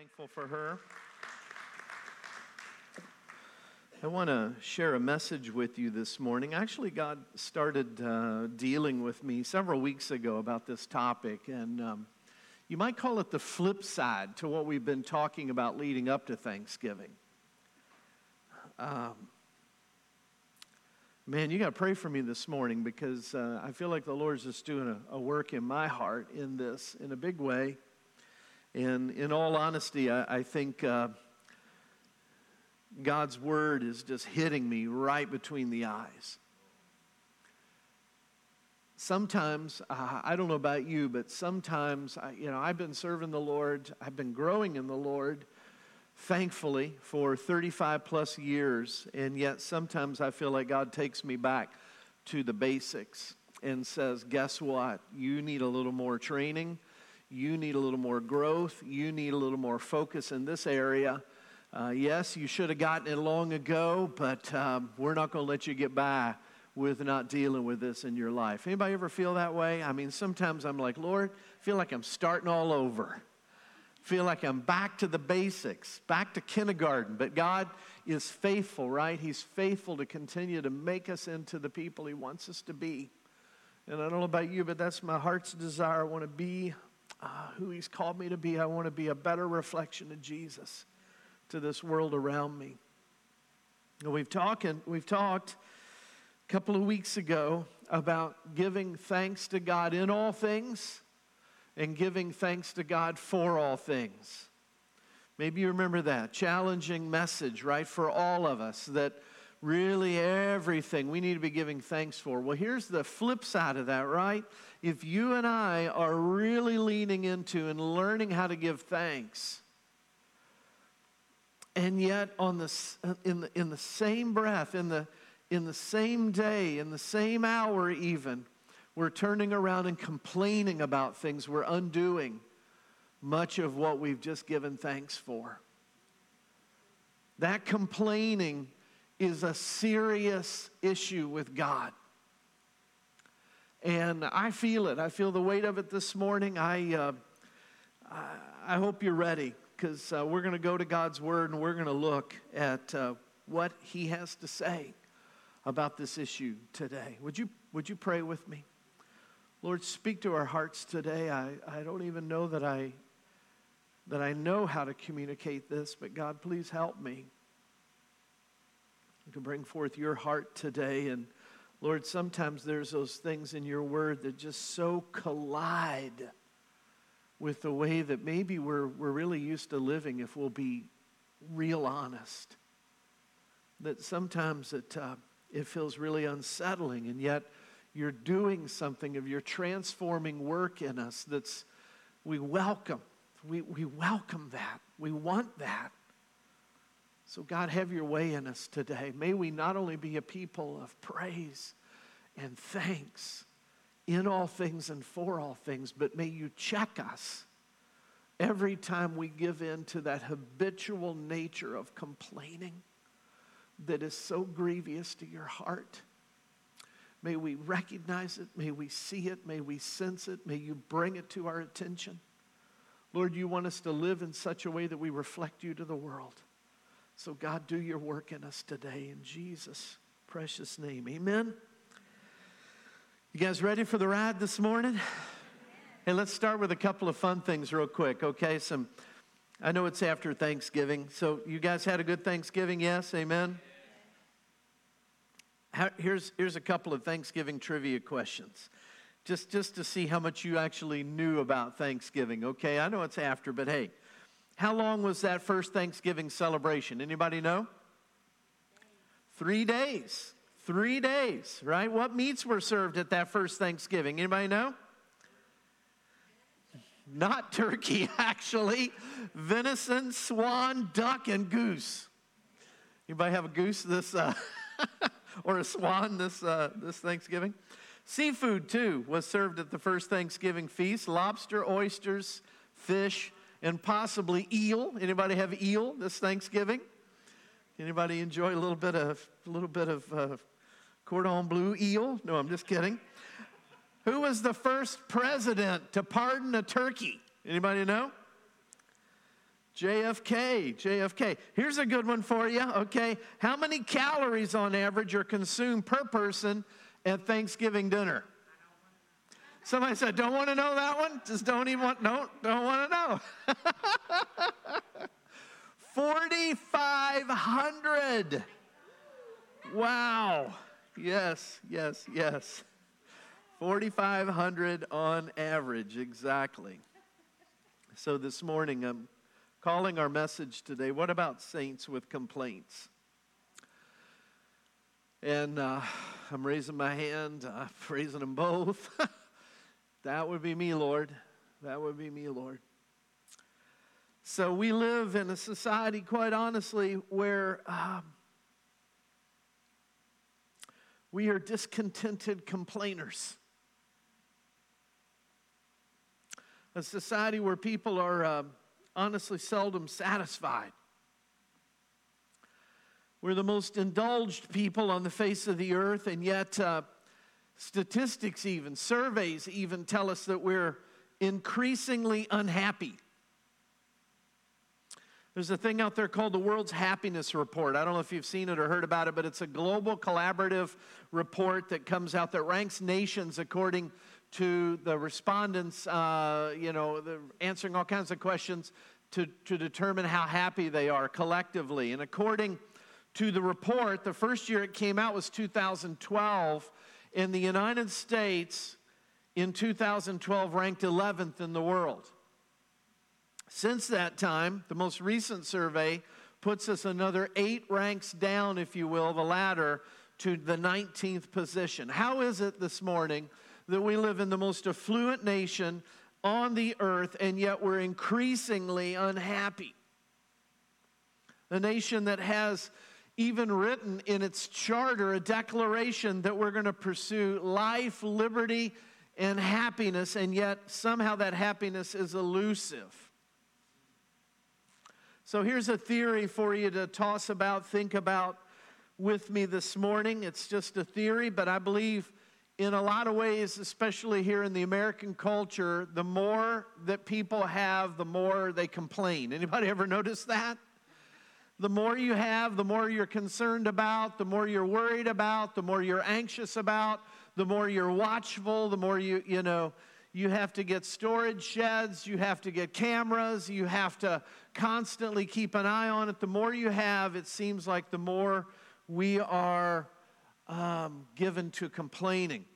thankful for her. I want to share a message with you this morning. Actually, God started uh, dealing with me several weeks ago about this topic, and um, you might call it the flip side to what we've been talking about leading up to Thanksgiving. Um, man, you got to pray for me this morning because uh, I feel like the Lord's just doing a, a work in my heart in this in a big way. And in all honesty, I, I think uh, God's word is just hitting me right between the eyes. Sometimes, uh, I don't know about you, but sometimes, I, you know, I've been serving the Lord, I've been growing in the Lord, thankfully, for 35 plus years, and yet sometimes I feel like God takes me back to the basics and says, Guess what? You need a little more training you need a little more growth. You need a little more focus in this area. Uh, yes, you should have gotten it long ago, but um, we're not going to let you get by with not dealing with this in your life. Anybody ever feel that way? I mean, sometimes I'm like, Lord, I feel like I'm starting all over. Feel like I'm back to the basics, back to kindergarten. But God is faithful, right? He's faithful to continue to make us into the people He wants us to be. And I don't know about you, but that's my heart's desire. I want to be uh, who He's called me to be. I want to be a better reflection of Jesus to this world around me. And we've talked, we've talked a couple of weeks ago about giving thanks to God in all things and giving thanks to God for all things. Maybe you remember that challenging message, right, for all of us that really everything we need to be giving thanks for. Well, here's the flip side of that, right? If you and I are really leaning into and learning how to give thanks, and yet on the, in, the, in the same breath, in the, in the same day, in the same hour even, we're turning around and complaining about things, we're undoing much of what we've just given thanks for. That complaining is a serious issue with God. And I feel it. I feel the weight of it this morning. I, uh, I hope you're ready because uh, we're going to go to God's Word and we're going to look at uh, what He has to say about this issue today. Would you, would you pray with me? Lord, speak to our hearts today. I, I don't even know that I, that I know how to communicate this, but God, please help me to bring forth your heart today. And Lord, sometimes there's those things in your word that just so collide with the way that maybe we're, we're really used to living if we'll be real honest. That sometimes it, uh, it feels really unsettling, and yet you're doing something of your transforming work in us that's we welcome. We, we welcome that. We want that. So, God, have your way in us today. May we not only be a people of praise and thanks in all things and for all things, but may you check us every time we give in to that habitual nature of complaining that is so grievous to your heart. May we recognize it. May we see it. May we sense it. May you bring it to our attention. Lord, you want us to live in such a way that we reflect you to the world. So, God, do your work in us today in Jesus' precious name. Amen. You guys ready for the ride this morning? Hey, let's start with a couple of fun things real quick, okay? Some I know it's after Thanksgiving. So you guys had a good Thanksgiving, yes? Amen. Here's, here's a couple of Thanksgiving trivia questions. Just, just to see how much you actually knew about Thanksgiving, okay? I know it's after, but hey, how long was that first Thanksgiving celebration? Anybody know? Three days. Three days, right? What meats were served at that first Thanksgiving? Anybody know? Not turkey, actually. Venison, swan, duck, and goose. Anybody have a goose this, uh, or a swan this, uh, this Thanksgiving? Seafood, too, was served at the first Thanksgiving feast lobster, oysters, fish, and possibly eel. Anybody have eel this Thanksgiving? Anybody enjoy a little bit of a little bit of uh, cordon bleu eel? No, I'm just kidding. Who was the first president to pardon a turkey? Anybody know? JFK, JFK. Here's a good one for you, okay? How many calories on average are consumed per person at Thanksgiving dinner? Somebody said, don't want to know that one? Just don't even want, no, don't want to know. 4,500. Wow. Yes, yes, yes. 4,500 on average, exactly. So this morning, I'm calling our message today, What About Saints with Complaints? And uh, I'm raising my hand, I'm raising them both. that would be me, Lord. That would be me, Lord. So we live in a society, quite honestly, where um, we are discontented complainers. A society where people are uh, honestly seldom satisfied. We're the most indulged people on the face of the earth, and yet uh, statistics, even surveys, even tell us that we're increasingly unhappy. There's a thing out there called the World's Happiness Report. I don't know if you've seen it or heard about it, but it's a global collaborative report that comes out that ranks nations according to the respondents, uh, you know, answering all kinds of questions to, to determine how happy they are collectively. And according to the report, the first year it came out was 2012. In the United States, in 2012, ranked 11th in the world. Since that time, the most recent survey puts us another eight ranks down, if you will, the ladder to the 19th position. How is it this morning that we live in the most affluent nation on the earth and yet we're increasingly unhappy? A nation that has even written in its charter a declaration that we're going to pursue life, liberty, and happiness, and yet somehow that happiness is elusive. So here's a theory for you to toss about, think about with me this morning. It's just a theory, but I believe in a lot of ways, especially here in the American culture, the more that people have, the more they complain. Anybody ever notice that? The more you have, the more you're concerned about, the more you're worried about, the more you're anxious about, the more you're watchful, the more you, you know, you have to get storage sheds, you have to get cameras, you have to constantly keep an eye on it. The more you have, it seems like the more we are um, given to complaining.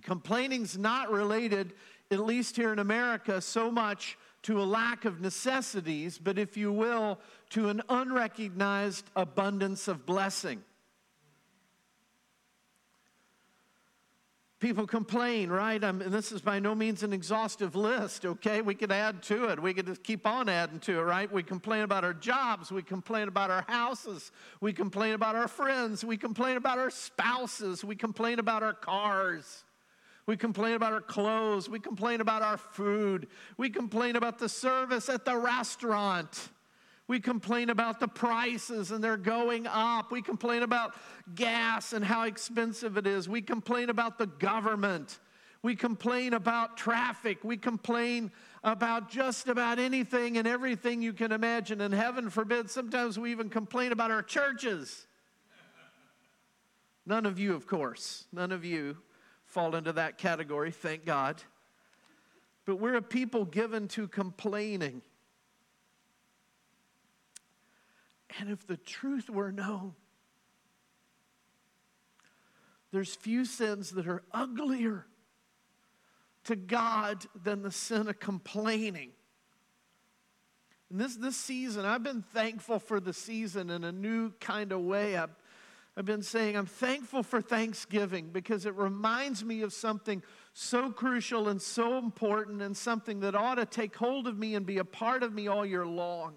Complaining's not related, at least here in America, so much to a lack of necessities, but if you will, to an unrecognized abundance of blessing. People complain, right? i and this is by no means an exhaustive list, okay? We could add to it. We could just keep on adding to it, right? We complain about our jobs. We complain about our houses. We complain about our friends. We complain about our spouses. We complain about our cars. We complain about our clothes. We complain about our food. We complain about the service at the restaurant. We complain about the prices and they're going up. We complain about gas and how expensive it is. We complain about the government. We complain about traffic. We complain about just about anything and everything you can imagine. And heaven forbid, sometimes we even complain about our churches. None of you, of course, none of you fall into that category, thank God. But we're a people given to complaining. And if the truth were known, there's few sins that are uglier to God than the sin of complaining. And this, this season, I've been thankful for the season in a new kind of way. I've, I've been saying I'm thankful for Thanksgiving because it reminds me of something so crucial and so important and something that ought to take hold of me and be a part of me all year long.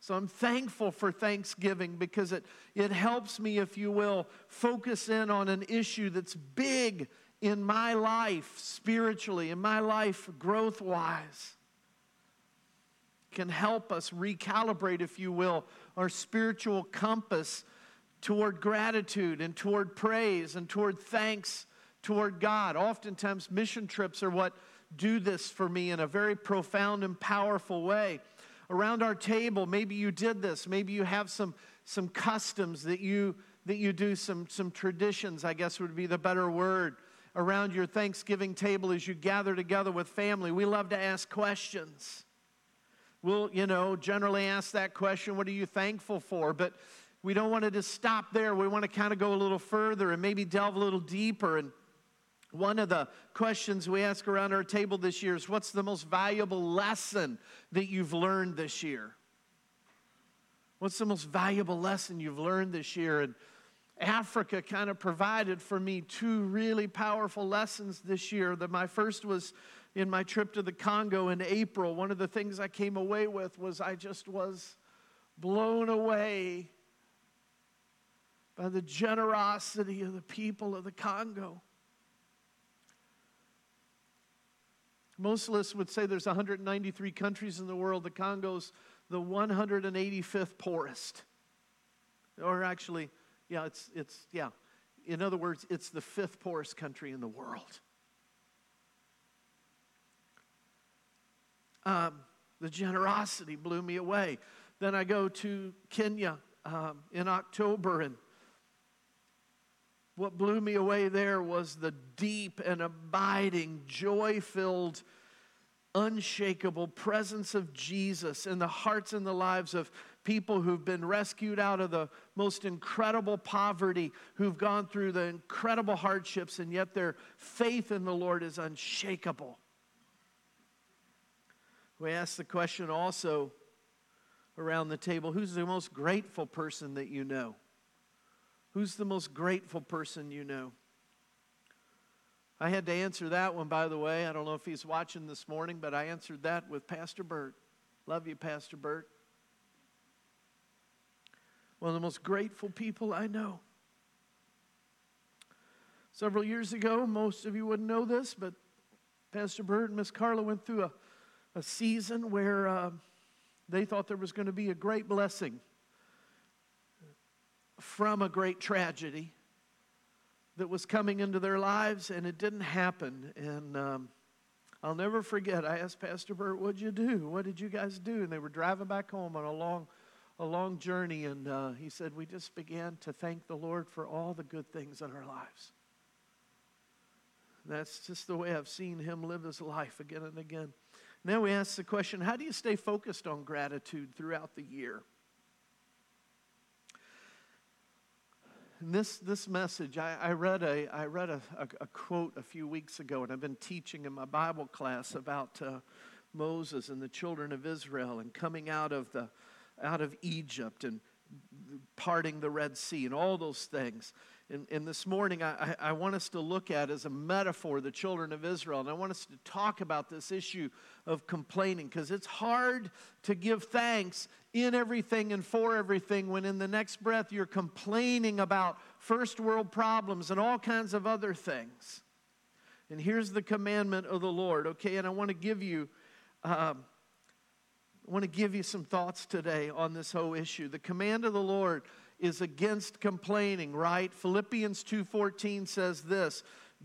So I'm thankful for Thanksgiving because it, it helps me, if you will, focus in on an issue that's big in my life spiritually, in my life growth wise. Can help us recalibrate, if you will, our spiritual compass toward gratitude and toward praise and toward thanks toward God. Oftentimes, mission trips are what do this for me in a very profound and powerful way. around our table, maybe you did this. Maybe you have some, some customs that you, that you do, some, some traditions, I guess would be the better word, around your Thanksgiving table as you gather together with family. We love to ask questions. We'll, you know, generally ask that question, what are you thankful for? But we don't want to just stop there. We want to kind of go a little further and maybe delve a little deeper. And one of the questions we ask around our table this year is what's the most valuable lesson that you've learned this year? What's the most valuable lesson you've learned this year? And Africa kind of provided for me two really powerful lessons this year. That my first was in my trip to the Congo in April. One of the things I came away with was I just was blown away by the generosity of the people of the Congo. Most lists would say there's 193 countries in the world. The Congo's the 185th poorest. Or actually, yeah, it's, it's, yeah. In other words, it's the fifth poorest country in the world. Um, the generosity blew me away. Then I go to Kenya um, in October, and what blew me away there was the deep and abiding, joy filled, unshakable presence of Jesus in the hearts and the lives of people who've been rescued out of the most incredible poverty, who've gone through the incredible hardships, and yet their faith in the Lord is unshakable. We ask the question also around the table who's the most grateful person that you know? Who's the most grateful person you know? I had to answer that one, by the way. I don't know if he's watching this morning, but I answered that with Pastor Bert. Love you, Pastor Bert. One of the most grateful people I know. Several years ago, most of you wouldn't know this, but Pastor Bert and Miss Carla went through a, a season where uh, they thought there was going to be a great blessing from a great tragedy that was coming into their lives, and it didn't happen. And um, I'll never forget. I asked Pastor Bert, "What'd you do? What did you guys do?" And they were driving back home on a long, a long journey, and uh, he said, "We just began to thank the Lord for all the good things in our lives." That's just the way I've seen him live his life again and again. Now we ask the question: How do you stay focused on gratitude throughout the year? This, this message, I, I read, a, I read a, a, a, quote a few weeks ago, and I've been teaching in my Bible class about uh, Moses and the children of Israel and coming out of, the, out of Egypt and parting the Red Sea and all those things. And, and this morning, I, I want us to look at as a metaphor the children of Israel. And I want us to talk about this issue of complaining because it's hard to give thanks in everything and for everything when in the next breath you're complaining about first world problems and all kinds of other things. And here's the commandment of the Lord, okay? And I want to give you. Um, I want to give you some thoughts today on this whole issue. The command of the Lord is against complaining, right? Philippians 2:14 says this,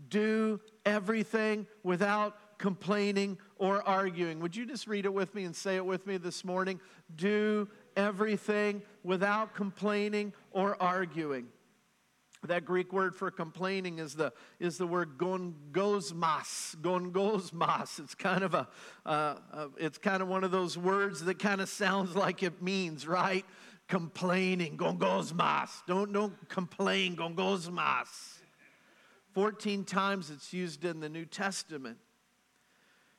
do everything without complaining or arguing. Would you just read it with me and say it with me this morning? Do everything without complaining or arguing. That Greek word for complaining is the, is the word gongosmas. Gongosmas. It's kind of a, uh, uh, it's kind of one of those words that kind of sounds like it means, right? Complaining, gongosmas. Don't, don't complain, gongosmas. 14 times it's used in the New Testament.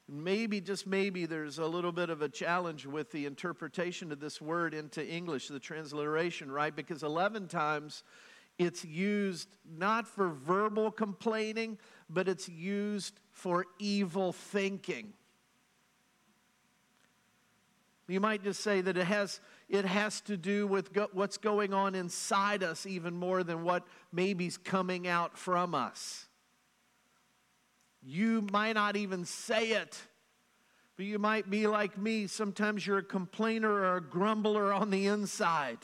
Maybe, just maybe, there's a little bit of a challenge with the interpretation of this word into English, the transliteration, right? Because 11 times it's used not for verbal complaining, but it's used for evil thinking. You might just say that it has, it has to do with go, what's going on inside us even more than what maybe's coming out from us. You might not even say it, but you might be like me. Sometimes you're a complainer or a grumbler on the inside.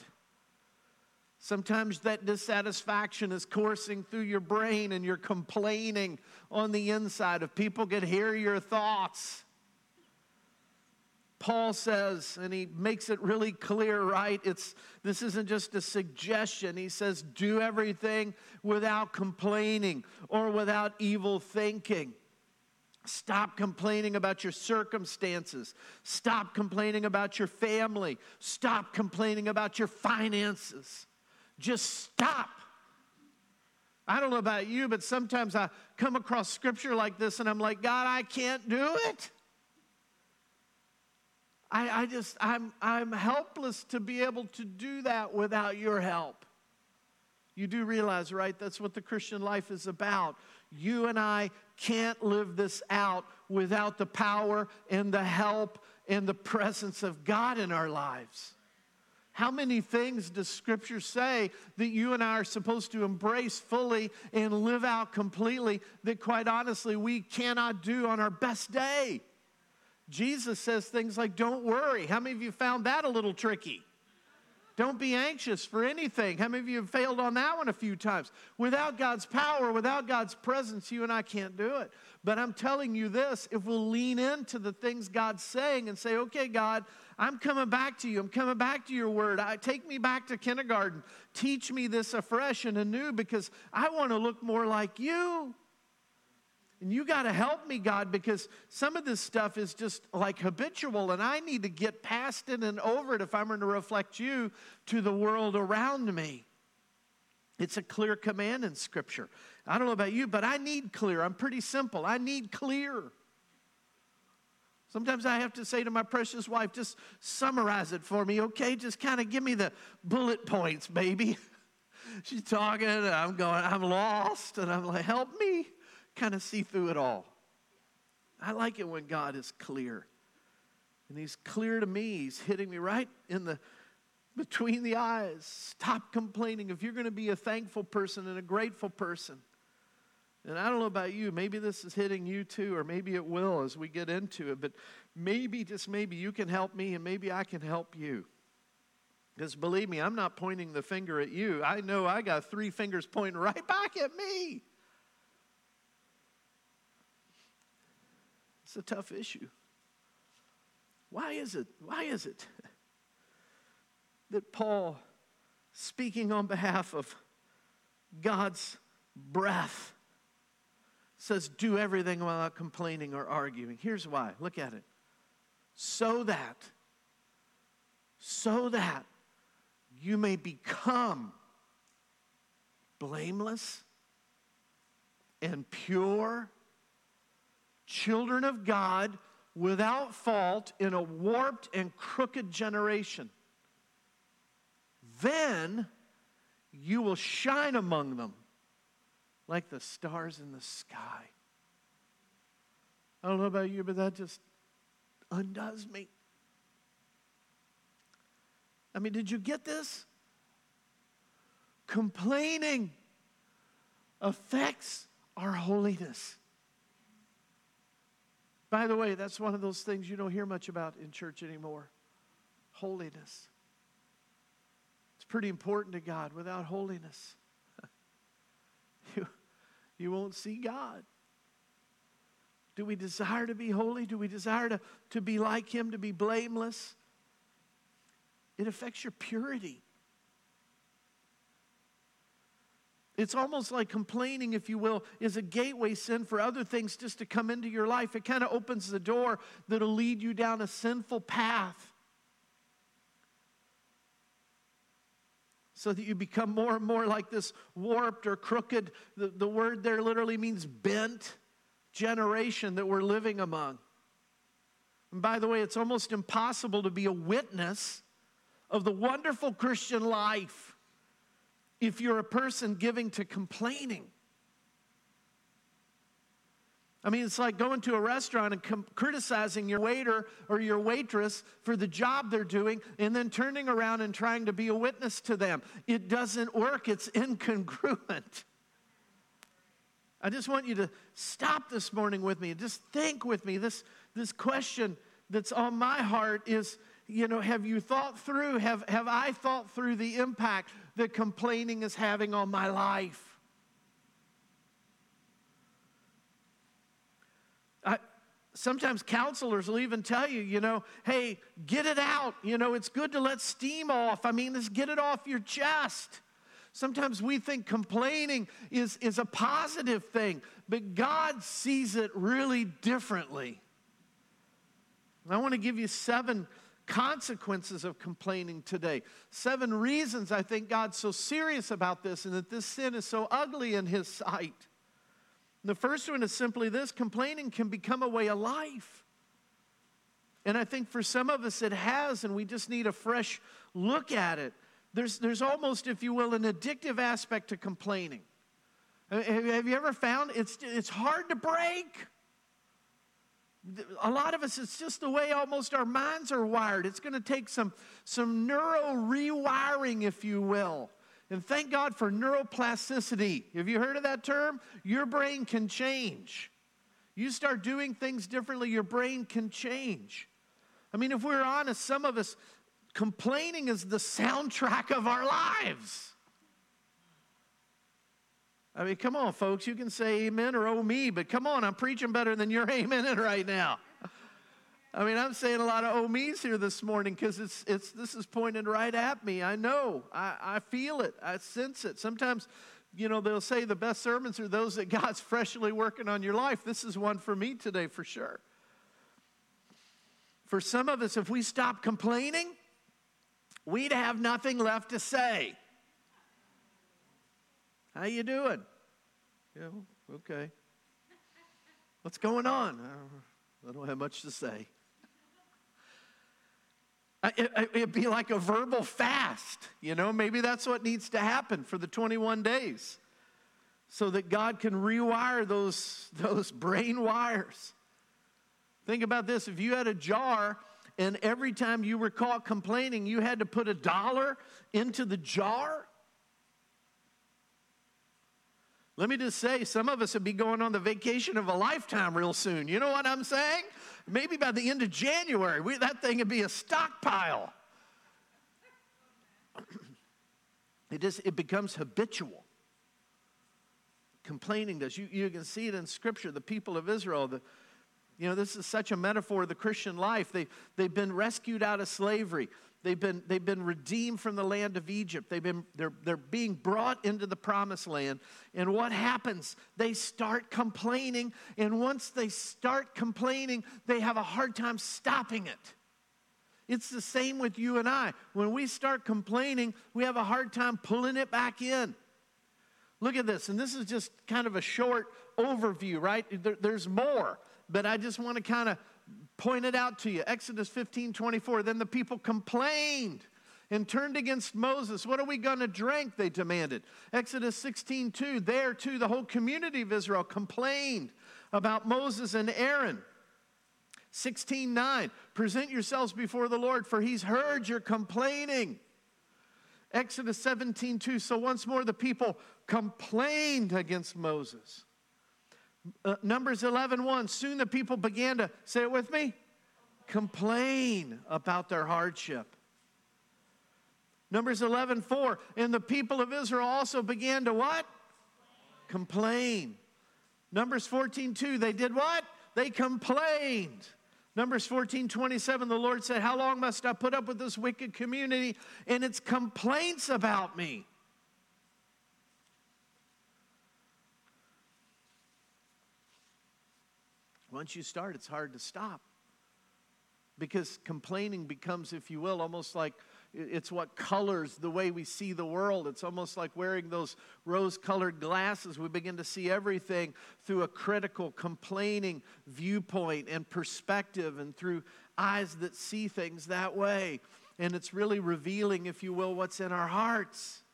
Sometimes that dissatisfaction is coursing through your brain and you're complaining on the inside. If people could hear your thoughts, Paul says, and he makes it really clear, right? It's this isn't just a suggestion. He says, do everything without complaining or without evil thinking. Stop complaining about your circumstances. Stop complaining about your family. Stop complaining about your finances. Just stop. I don't know about you, but sometimes I come across scripture like this and I'm like, God, I can't do it. I, I just, I'm, I'm helpless to be able to do that without your help. You do realize, right? That's what the Christian life is about. You and I can't live this out without the power and the help and the presence of God in our lives. How many things does Scripture say that you and I are supposed to embrace fully and live out completely that, quite honestly, we cannot do on our best day? Jesus says things like, Don't worry. How many of you found that a little tricky? Don't be anxious for anything. How many of you have failed on that one a few times? Without God's power, without God's presence, you and I can't do it. But I'm telling you this if we'll lean into the things God's saying and say, okay, God, I'm coming back to you. I'm coming back to your word. I, take me back to kindergarten. Teach me this afresh and anew because I want to look more like you. And you got to help me, God, because some of this stuff is just like habitual, and I need to get past it and over it if I'm going to reflect you to the world around me. It's a clear command in Scripture. I don't know about you, but I need clear. I'm pretty simple. I need clear. Sometimes I have to say to my precious wife, just summarize it for me, okay? Just kind of give me the bullet points, baby. She's talking, and I'm going, I'm lost, and I'm like, help me kind of see through it all. I like it when God is clear. And he's clear to me. He's hitting me right in the between the eyes. Stop complaining. If you're going to be a thankful person and a grateful person, and I don't know about you, maybe this is hitting you too, or maybe it will as we get into it, but maybe, just maybe, you can help me and maybe I can help you. Because believe me, I'm not pointing the finger at you. I know I got three fingers pointing right back at me. It's a tough issue. Why is it? Why is it that Paul, speaking on behalf of God's breath, says, Do everything without complaining or arguing? Here's why. Look at it. So that, so that you may become blameless and pure children of God without fault in a warped and crooked generation. Then you will shine among them like the stars in the sky. I don't know about you, but that just undoes me. I mean, did you get this? Complaining affects our holiness. By the way, that's one of those things you don't hear much about in church anymore holiness. It's pretty important to God. Without holiness, you, you won't see God. Do we desire to be holy? Do we desire to, to be like Him, to be blameless? It affects your purity. It's almost like complaining, if you will, is a gateway sin for other things just to come into your life. It kind of opens the door that'll lead you down a sinful path. So that you become more and more like this warped or crooked, the, the word there literally means bent generation that we're living among. And by the way, it's almost impossible to be a witness of the wonderful Christian life if you're a person giving to complaining. I mean, it's like going to a restaurant and com- criticizing your waiter or your waitress for the job they're doing and then turning around and trying to be a witness to them. It doesn't work, it's incongruent. I just want you to stop this morning with me and just think with me. This, this question that's on my heart is you know, have you thought through, have, have I thought through the impact that complaining is having on my life? I, sometimes counselors will even tell you, you know, hey, get it out. You know, it's good to let steam off. I mean, let's get it off your chest. Sometimes we think complaining is, is a positive thing, but God sees it really differently. I want to give you seven consequences of complaining today. Seven reasons I think God's so serious about this and that this sin is so ugly in His sight. The first one is simply this complaining can become a way of life. And I think for some of us it has, and we just need a fresh look at it. There's, there's almost, if you will, an addictive aspect to complaining. Have you ever found it's, it's hard to break? A lot of us, it's just the way almost our minds are wired. It's going to take some, some neuro rewiring, if you will. And thank God for neuroplasticity. Have you heard of that term? Your brain can change. You start doing things differently, your brain can change. I mean, if we're honest, some of us, complaining is the soundtrack of our lives. I mean, come on, folks. You can say amen or oh me, but come on, I'm preaching better than you're amen right now. I mean, I'm saying a lot of oh me's here this morning because it's, it's, this is pointed right at me. I know. I, I feel it. I sense it. Sometimes, you know, they'll say the best sermons are those that God's freshly working on your life. This is one for me today for sure. For some of us, if we stop complaining, we'd have nothing left to say. How you doing? Yeah, okay. What's going on? I don't have much to say. It'd be like a verbal fast, you know? Maybe that's what needs to happen for the 21 days so that God can rewire those, those brain wires. Think about this if you had a jar and every time you were caught complaining, you had to put a dollar into the jar. Let me just say, some of us would be going on the vacation of a lifetime real soon. You know what I'm saying? Maybe by the end of January, we, that thing would be a stockpile. it, just, it becomes habitual. Complaining does. You, you can see it in Scripture. The people of Israel, the, you know, this is such a metaphor of the Christian life. They, they've been rescued out of slavery. They've been, they've been redeemed from the land of Egypt. They've been, they're, they're being brought into the promised land. And what happens? They start complaining. And once they start complaining, they have a hard time stopping it. It's the same with you and I. When we start complaining, we have a hard time pulling it back in. Look at this. And this is just kind of a short overview, right? There, there's more. But I just want to kind of pointed out to you. Exodus 15 24. Then the people complained and turned against Moses. What are we going to drink? They demanded. Exodus 16 2. There too, the whole community of Israel complained about Moses and Aaron. 16 9. Present yourselves before the Lord, for he's heard your complaining. Exodus 17 2. So once more the people complained against Moses. Uh, Numbers 11 1. Soon the people began to, say it with me, complain about their hardship. Numbers 11 4. And the people of Israel also began to what? Complain. Numbers 14 2. They did what? They complained. Numbers 14, 27, the Lord said, How long must I put up with this wicked community and its complaints about me? Once you start, it's hard to stop. Because complaining becomes, if you will, almost like it's what colors the way we see the world. It's almost like wearing those rose colored glasses. We begin to see everything through a critical, complaining viewpoint and perspective, and through eyes that see things that way. And it's really revealing, if you will, what's in our hearts.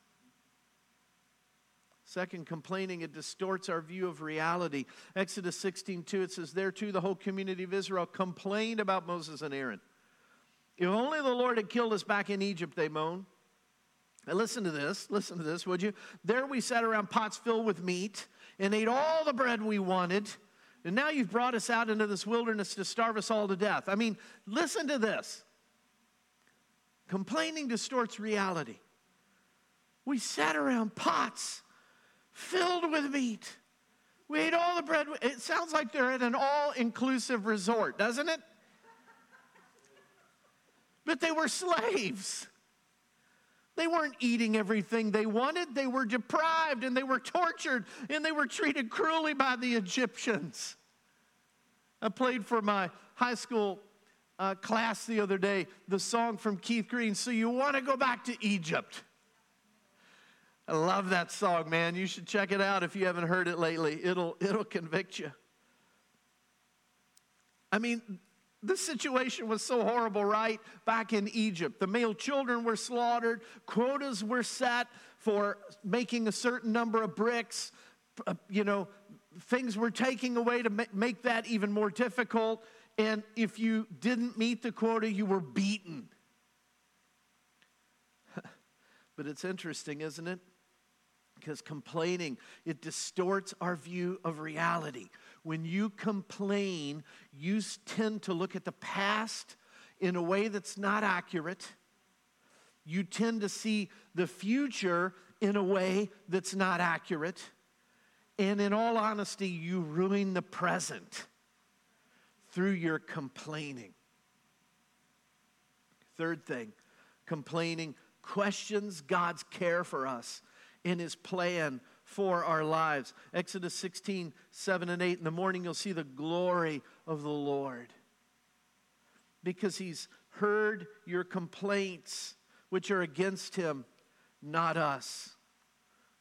Second, complaining, it distorts our view of reality. Exodus 16, 2, it says, There too the whole community of Israel complained about Moses and Aaron. If only the Lord had killed us back in Egypt, they moan. And listen to this, listen to this, would you? There we sat around pots filled with meat and ate all the bread we wanted. And now you've brought us out into this wilderness to starve us all to death. I mean, listen to this. Complaining distorts reality. We sat around pots filled with meat. We ate all the bread. It sounds like they're at an all inclusive resort, doesn't it? But they were slaves. They weren't eating everything they wanted. They were deprived and they were tortured and they were treated cruelly by the Egyptians. I played for my high school uh, class the other day the song from Keith Green, So You Want to Go Back to Egypt. I love that song, man. You should check it out if you haven't heard it lately. It'll, it'll convict you. I mean, the situation was so horrible, right? Back in Egypt. The male children were slaughtered, quotas were set for making a certain number of bricks. Uh, you know, things were taking away to make that even more difficult. And if you didn't meet the quota, you were beaten. but it's interesting, isn't it? Because complaining, it distorts our view of reality. When you complain, you tend to look at the past in a way that's not accurate. You tend to see the future in a way that's not accurate. And in all honesty, you ruin the present through your complaining. Third thing, complaining questions God's care for us in his plan for our lives. Exodus 16, 7 and 8. In the morning, you'll see the glory of the Lord because he's heard your complaints, which are against him, not us.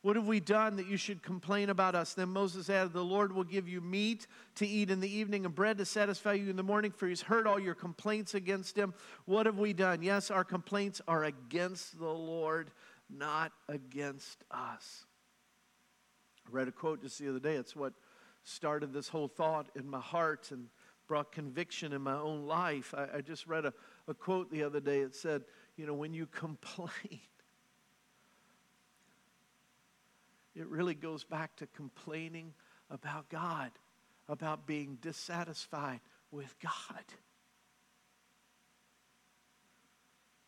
What have we done that you should complain about us? Then Moses added, The Lord will give you meat to eat in the evening and bread to satisfy you in the morning, for he's heard all your complaints against him. What have we done? Yes, our complaints are against the Lord, not against us. I read a quote just the other day. It's what started this whole thought in my heart and brought conviction in my own life. I, I just read a, a quote the other day. It said, You know, when you complain, it really goes back to complaining about God, about being dissatisfied with God.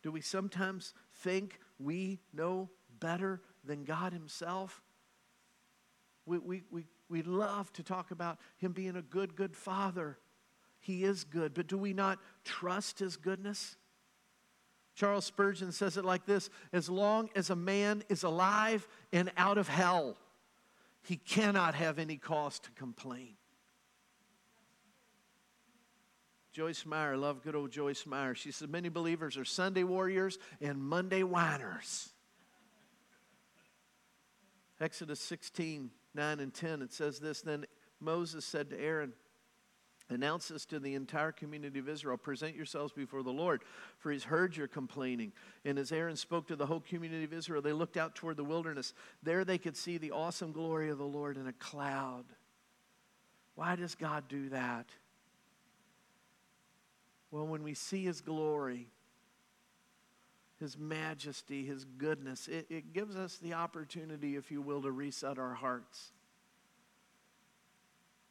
Do we sometimes think we know better than God Himself? We, we, we, we love to talk about Him being a good, good Father. He is good, but do we not trust His goodness? Charles Spurgeon says it like this As long as a man is alive and out of hell, he cannot have any cause to complain. Joyce Meyer, love good old Joyce Meyer. She said, Many believers are Sunday warriors and Monday whiners. Exodus 16, 9 and 10, it says this Then Moses said to Aaron, Announce this to the entire community of Israel. Present yourselves before the Lord, for he's heard your complaining. And as Aaron spoke to the whole community of Israel, they looked out toward the wilderness. There they could see the awesome glory of the Lord in a cloud. Why does God do that? Well, when we see his glory, his majesty, his goodness, it, it gives us the opportunity, if you will, to reset our hearts.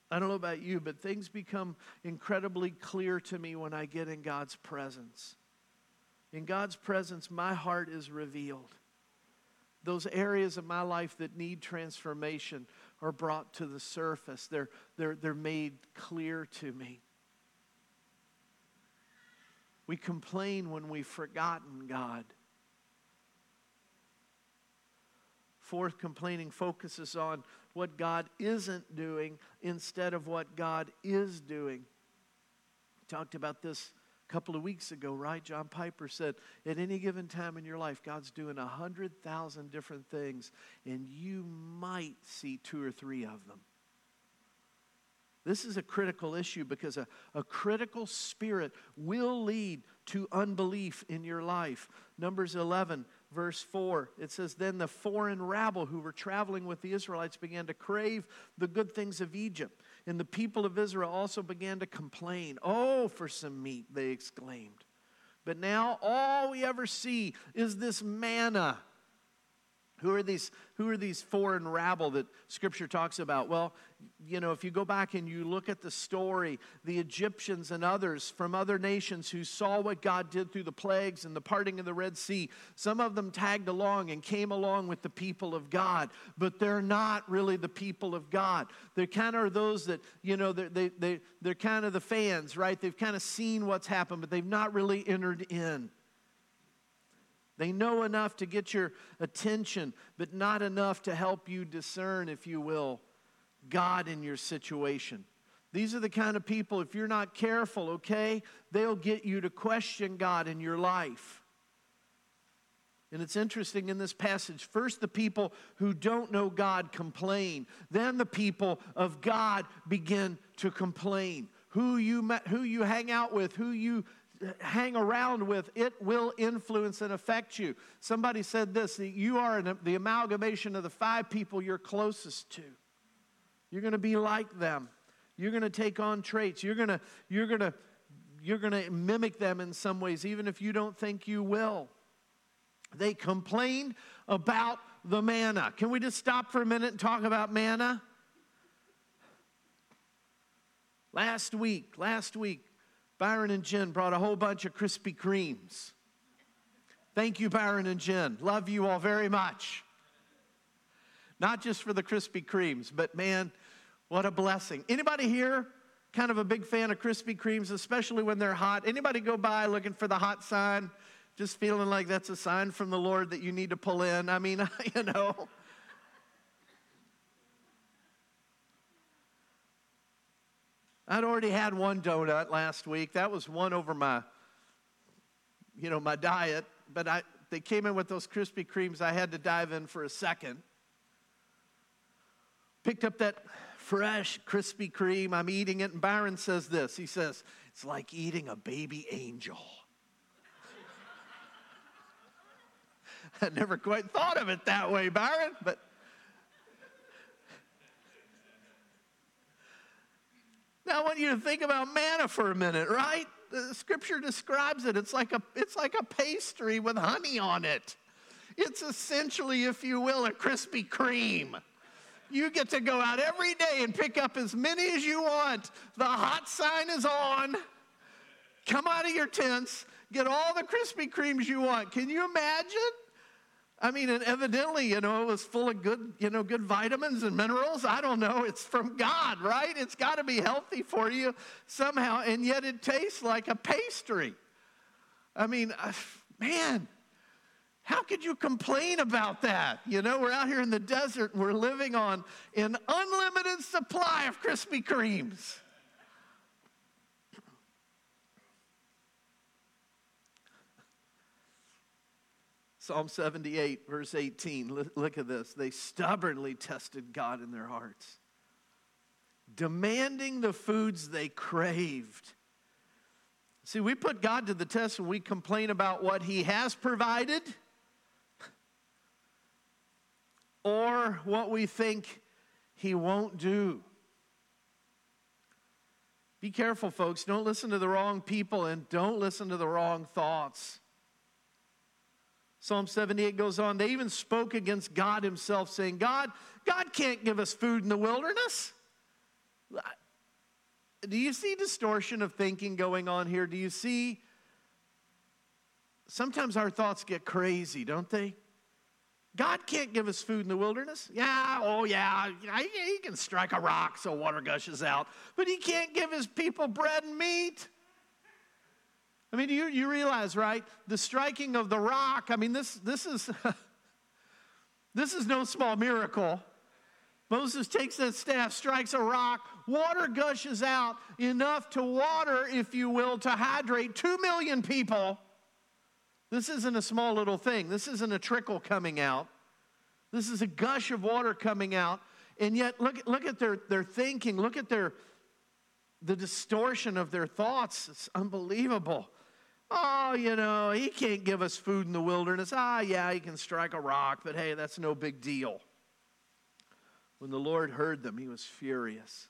I don't know about you, but things become incredibly clear to me when I get in God's presence. In God's presence, my heart is revealed. Those areas of my life that need transformation are brought to the surface, they're, they're, they're made clear to me. We complain when we've forgotten God. Fourth, complaining focuses on what God isn't doing instead of what God is doing. Talked about this a couple of weeks ago, right? John Piper said, at any given time in your life, God's doing a hundred thousand different things, and you might see two or three of them. This is a critical issue because a, a critical spirit will lead to unbelief in your life. Numbers 11, verse 4, it says, Then the foreign rabble who were traveling with the Israelites began to crave the good things of Egypt. And the people of Israel also began to complain. Oh, for some meat, they exclaimed. But now all we ever see is this manna. Who are these who are these foreign rabble that scripture talks about? Well, you know, if you go back and you look at the story, the Egyptians and others from other nations who saw what God did through the plagues and the parting of the Red Sea, some of them tagged along and came along with the people of God, but they're not really the people of God. They're kind of those that, you know, they're, they, they, they're kind of the fans, right? They've kind of seen what's happened, but they've not really entered in. They know enough to get your attention, but not enough to help you discern, if you will, God in your situation. These are the kind of people, if you're not careful, okay, they'll get you to question God in your life. And it's interesting in this passage. First, the people who don't know God complain. Then, the people of God begin to complain. Who you, who you hang out with, who you hang around with, it will influence and affect you. Somebody said this that you are the amalgamation of the five people you're closest to. You're going to be like them. You're going to take on traits. You're going to, you're going to, you're going to mimic them in some ways, even if you don't think you will. They complained about the manna. Can we just stop for a minute and talk about manna? Last week, last week, Byron and Jen brought a whole bunch of Krispy Kremes. Thank you, Byron and Jen. Love you all very much. Not just for the Krispy Kremes, but man, what a blessing. Anybody here kind of a big fan of Krispy Kremes, especially when they're hot? Anybody go by looking for the hot sign? Just feeling like that's a sign from the Lord that you need to pull in? I mean, you know. I'd already had one donut last week. That was one over my, you know, my diet. But I, they came in with those Krispy Kremes. I had to dive in for a second. Picked up that fresh Krispy Kreme. I'm eating it, and Byron says this. He says, "It's like eating a baby angel." I never quite thought of it that way, Byron, but I want you to think about manna for a minute, right? The scripture describes it. It's like a, it's like a pastry with honey on it. It's essentially, if you will, a Krispy Kreme. You get to go out every day and pick up as many as you want. The hot sign is on. Come out of your tents, get all the Krispy Kremes you want. Can you imagine? I mean, and evidently, you know, it was full of good, you know, good vitamins and minerals. I don't know. It's from God, right? It's got to be healthy for you somehow, and yet it tastes like a pastry. I mean, uh, man, how could you complain about that? You know, we're out here in the desert and we're living on an unlimited supply of Krispy Kremes. Psalm 78, verse 18. Look at this. They stubbornly tested God in their hearts, demanding the foods they craved. See, we put God to the test when we complain about what He has provided or what we think He won't do. Be careful, folks. Don't listen to the wrong people and don't listen to the wrong thoughts. Psalm 78 goes on, they even spoke against God himself, saying, God, God can't give us food in the wilderness. Do you see distortion of thinking going on here? Do you see? Sometimes our thoughts get crazy, don't they? God can't give us food in the wilderness. Yeah, oh yeah, he can strike a rock so water gushes out, but he can't give his people bread and meat. I mean, you, you realize, right? The striking of the rock, I mean, this, this, is, this is no small miracle. Moses takes that staff, strikes a rock, water gushes out enough to water, if you will, to hydrate two million people. This isn't a small little thing. This isn't a trickle coming out. This is a gush of water coming out. And yet, look, look at their, their thinking. Look at their, the distortion of their thoughts. It's unbelievable. Oh, you know, he can't give us food in the wilderness. Ah, yeah, he can strike a rock, but hey, that's no big deal. When the Lord heard them, he was furious.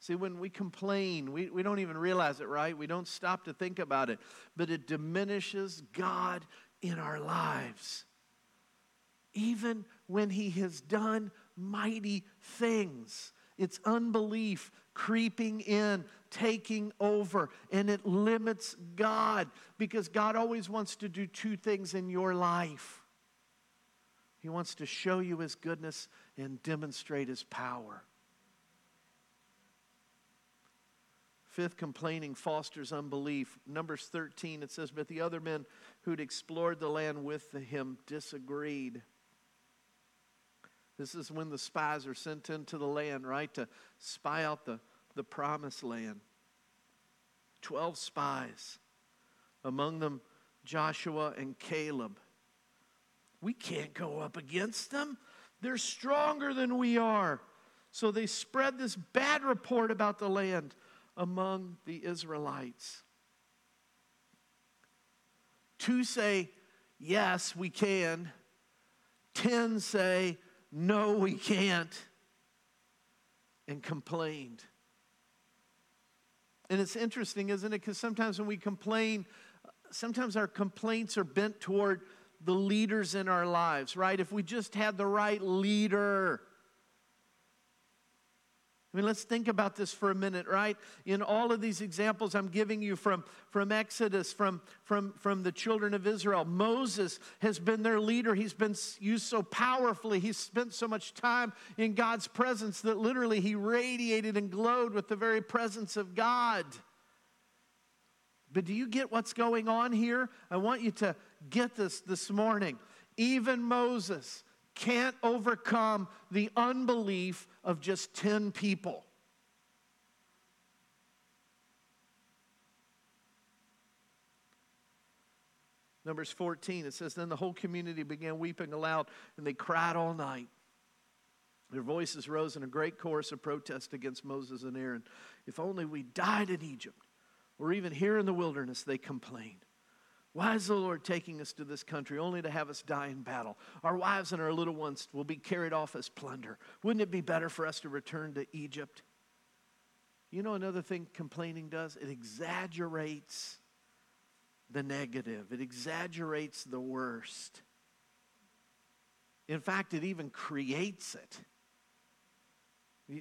See, when we complain, we, we don't even realize it, right? We don't stop to think about it, but it diminishes God in our lives. even when he has done mighty things. It's unbelief creeping in, taking over, and it limits God because God always wants to do two things in your life. He wants to show you his goodness and demonstrate his power. Fifth, complaining fosters unbelief. Numbers 13, it says, But the other men who'd explored the land with him disagreed. This is when the spies are sent into the land, right, to spy out the, the promised land. Twelve spies, among them Joshua and Caleb. We can't go up against them. They're stronger than we are. So they spread this bad report about the land among the Israelites. Two say, Yes, we can. Ten say, No, we can't. And complained. And it's interesting, isn't it? Because sometimes when we complain, sometimes our complaints are bent toward the leaders in our lives, right? If we just had the right leader. I mean, let's think about this for a minute, right? In all of these examples I'm giving you from, from Exodus, from, from, from the children of Israel, Moses has been their leader. He's been used so powerfully. He's spent so much time in God's presence that literally he radiated and glowed with the very presence of God. But do you get what's going on here? I want you to get this this morning. Even Moses can't overcome the unbelief of just 10 people. Numbers 14, it says, Then the whole community began weeping aloud, and they cried all night. Their voices rose in a great chorus of protest against Moses and Aaron. If only we died in Egypt, or even here in the wilderness, they complained. Why is the Lord taking us to this country only to have us die in battle? Our wives and our little ones will be carried off as plunder. Wouldn't it be better for us to return to Egypt? You know another thing complaining does? It exaggerates the negative, it exaggerates the worst. In fact, it even creates it.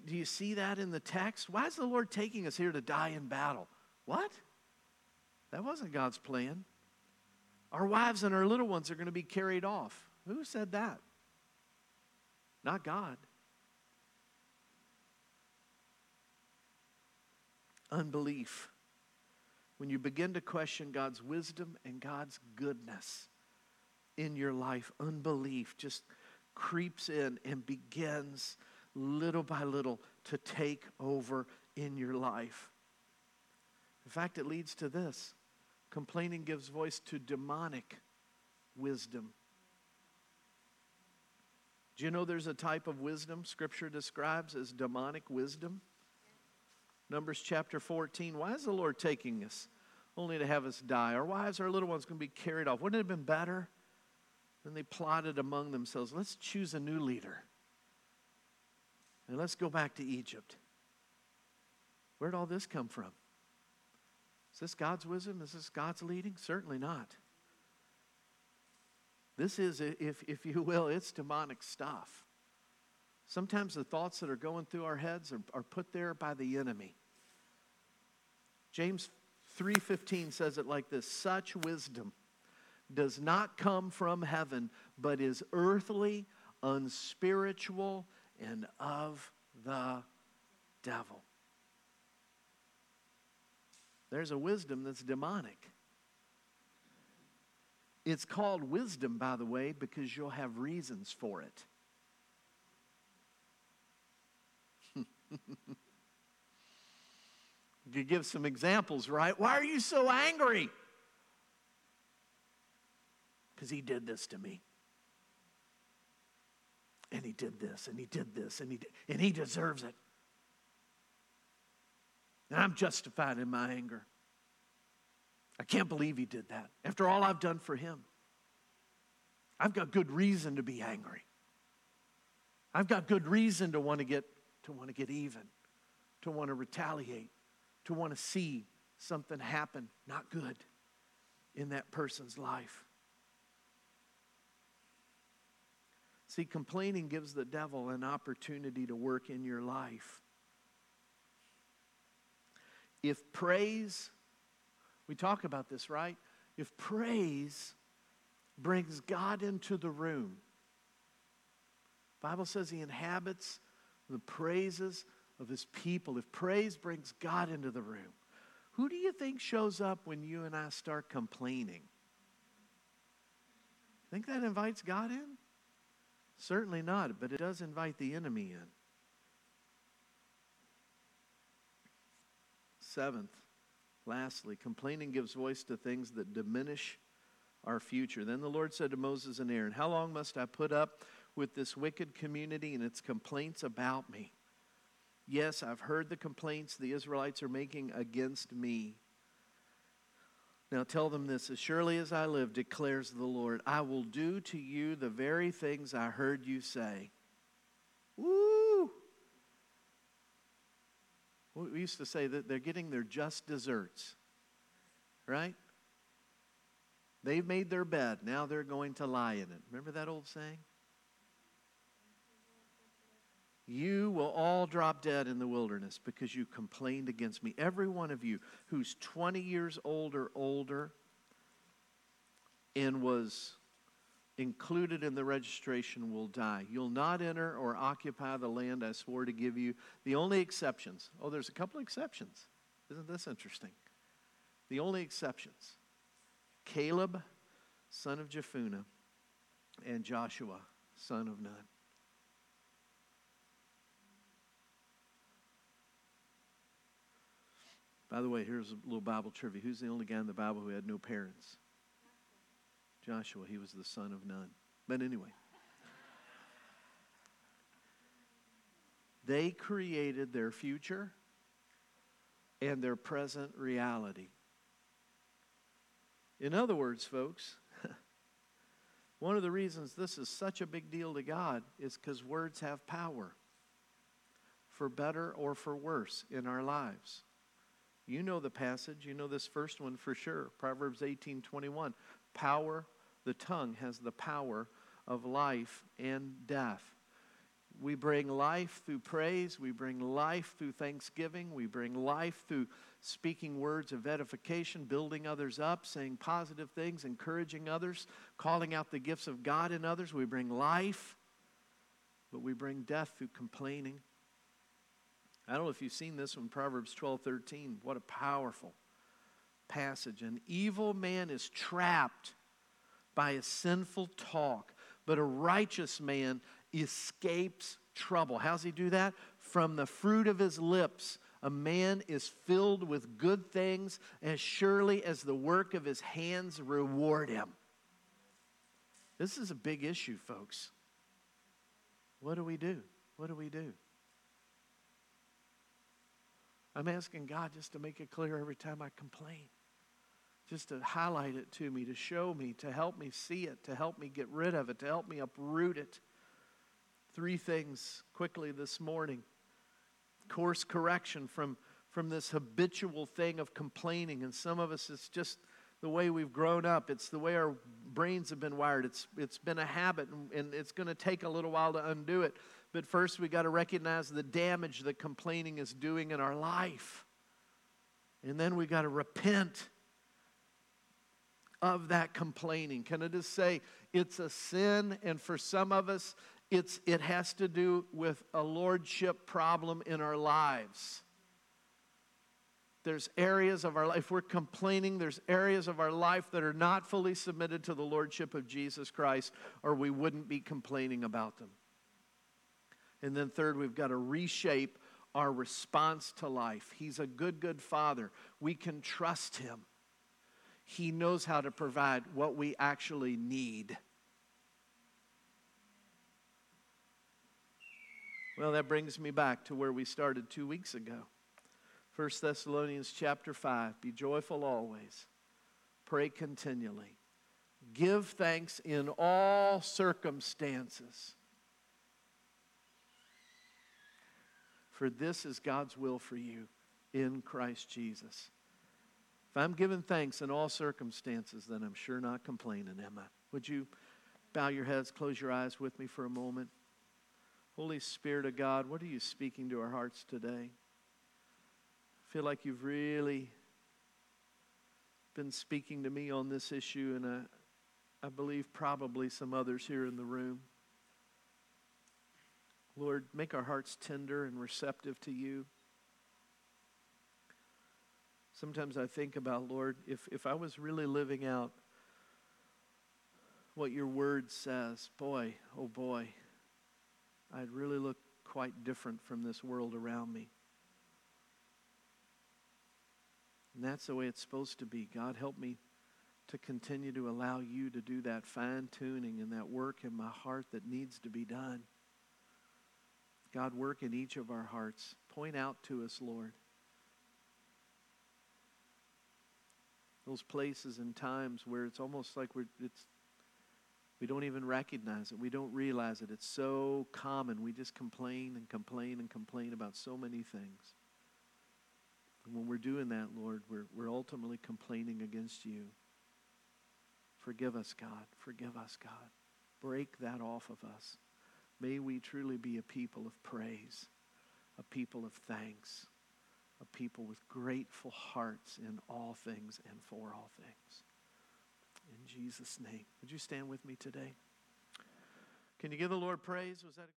Do you see that in the text? Why is the Lord taking us here to die in battle? What? That wasn't God's plan. Our wives and our little ones are going to be carried off. Who said that? Not God. Unbelief. When you begin to question God's wisdom and God's goodness in your life, unbelief just creeps in and begins little by little to take over in your life. In fact, it leads to this Complaining gives voice to demonic wisdom. Do you know there's a type of wisdom Scripture describes as demonic wisdom? Numbers chapter 14. Why is the Lord taking us? Only to have us die. Our wives, our little ones, going to be carried off. Wouldn't it have been better? Then they plotted among themselves let's choose a new leader. And let's go back to Egypt. Where'd all this come from? Is this God's wisdom? Is this God's leading? Certainly not. This is, if, if you will, it's demonic stuff. Sometimes the thoughts that are going through our heads are, are put there by the enemy. James 3:15 says it like this, such wisdom does not come from heaven, but is earthly, unspiritual, and of the devil. There's a wisdom that's demonic. It's called wisdom, by the way, because you'll have reasons for it. you give some examples, right? Why are you so angry? Because he did this to me. And he did this, and he did this, and he, did, and he deserves it. And I'm justified in my anger. I can't believe he did that. After all I've done for him, I've got good reason to be angry. I've got good reason to want to get to want to get even, to want to retaliate, to want to see something happen not good in that person's life. See, complaining gives the devil an opportunity to work in your life. If praise, we talk about this, right? If praise brings God into the room, Bible says he inhabits the praises of his people. If praise brings God into the room, who do you think shows up when you and I start complaining? Think that invites God in? Certainly not, but it does invite the enemy in. Seventh, lastly, complaining gives voice to things that diminish our future. Then the Lord said to Moses and Aaron, How long must I put up with this wicked community and its complaints about me? Yes, I've heard the complaints the Israelites are making against me. Now tell them this as surely as I live, declares the Lord, I will do to you the very things I heard you say. Woo! We used to say that they're getting their just desserts, right? They've made their bed, now they're going to lie in it. Remember that old saying? You will all drop dead in the wilderness because you complained against me. Every one of you who's 20 years old or older and was included in the registration will die. You'll not enter or occupy the land I swore to give you. The only exceptions, oh, there's a couple exceptions. Isn't this interesting? The only exceptions Caleb, son of Jephunneh, and Joshua, son of Nun. By the way, here's a little Bible trivia. Who's the only guy in the Bible who had no parents? Joshua. He was the son of Nun. But anyway, they created their future and their present reality. In other words, folks, one of the reasons this is such a big deal to God is because words have power, for better or for worse, in our lives. You know the passage. You know this first one for sure. Proverbs 18 21. Power, the tongue has the power of life and death. We bring life through praise. We bring life through thanksgiving. We bring life through speaking words of edification, building others up, saying positive things, encouraging others, calling out the gifts of God in others. We bring life, but we bring death through complaining. I don't know if you've seen this one, Proverbs 12 13. What a powerful passage. An evil man is trapped by a sinful talk, but a righteous man escapes trouble. How's he do that? From the fruit of his lips, a man is filled with good things as surely as the work of his hands reward him. This is a big issue, folks. What do we do? What do we do? I'm asking God just to make it clear every time I complain, just to highlight it to me, to show me, to help me see it, to help me get rid of it, to help me uproot it. Three things quickly this morning course correction from, from this habitual thing of complaining. And some of us, it's just the way we've grown up. It's the way our brains have been wired. It's, it's been a habit, and, and it's going to take a little while to undo it. But first, we got to recognize the damage that complaining is doing in our life. And then we got to repent of that complaining. Can I just say it's a sin, and for some of us, it's, it has to do with a lordship problem in our lives. There's areas of our life, if we're complaining, there's areas of our life that are not fully submitted to the lordship of Jesus Christ, or we wouldn't be complaining about them. And then, third, we've got to reshape our response to life. He's a good, good father. We can trust him. He knows how to provide what we actually need. Well, that brings me back to where we started two weeks ago. 1 Thessalonians chapter 5 Be joyful always, pray continually, give thanks in all circumstances For this is God's will for you in Christ Jesus. I'm giving thanks in all circumstances, then I'm sure not complaining, am I? Would you Bow your heads, close your eyes with me for a moment. Holy Spirit of God, what are you speaking to our hearts today? I feel like you've really been speaking to me on this issue, and I, I believe probably some others here in the room. Lord, make our hearts tender and receptive to you. Sometimes I think about, Lord, if, if I was really living out what your word says, boy, oh boy, I'd really look quite different from this world around me. And that's the way it's supposed to be. God, help me to continue to allow you to do that fine tuning and that work in my heart that needs to be done. God, work in each of our hearts. Point out to us, Lord, those places and times where it's almost like we're, it's, we don't even recognize it. We don't realize it. It's so common. We just complain and complain and complain about so many things. And when we're doing that, Lord, we're, we're ultimately complaining against you. Forgive us, God. Forgive us, God. Break that off of us. May we truly be a people of praise, a people of thanks, a people with grateful hearts in all things and for all things. In Jesus' name. Would you stand with me today? Can you give the Lord praise? Was that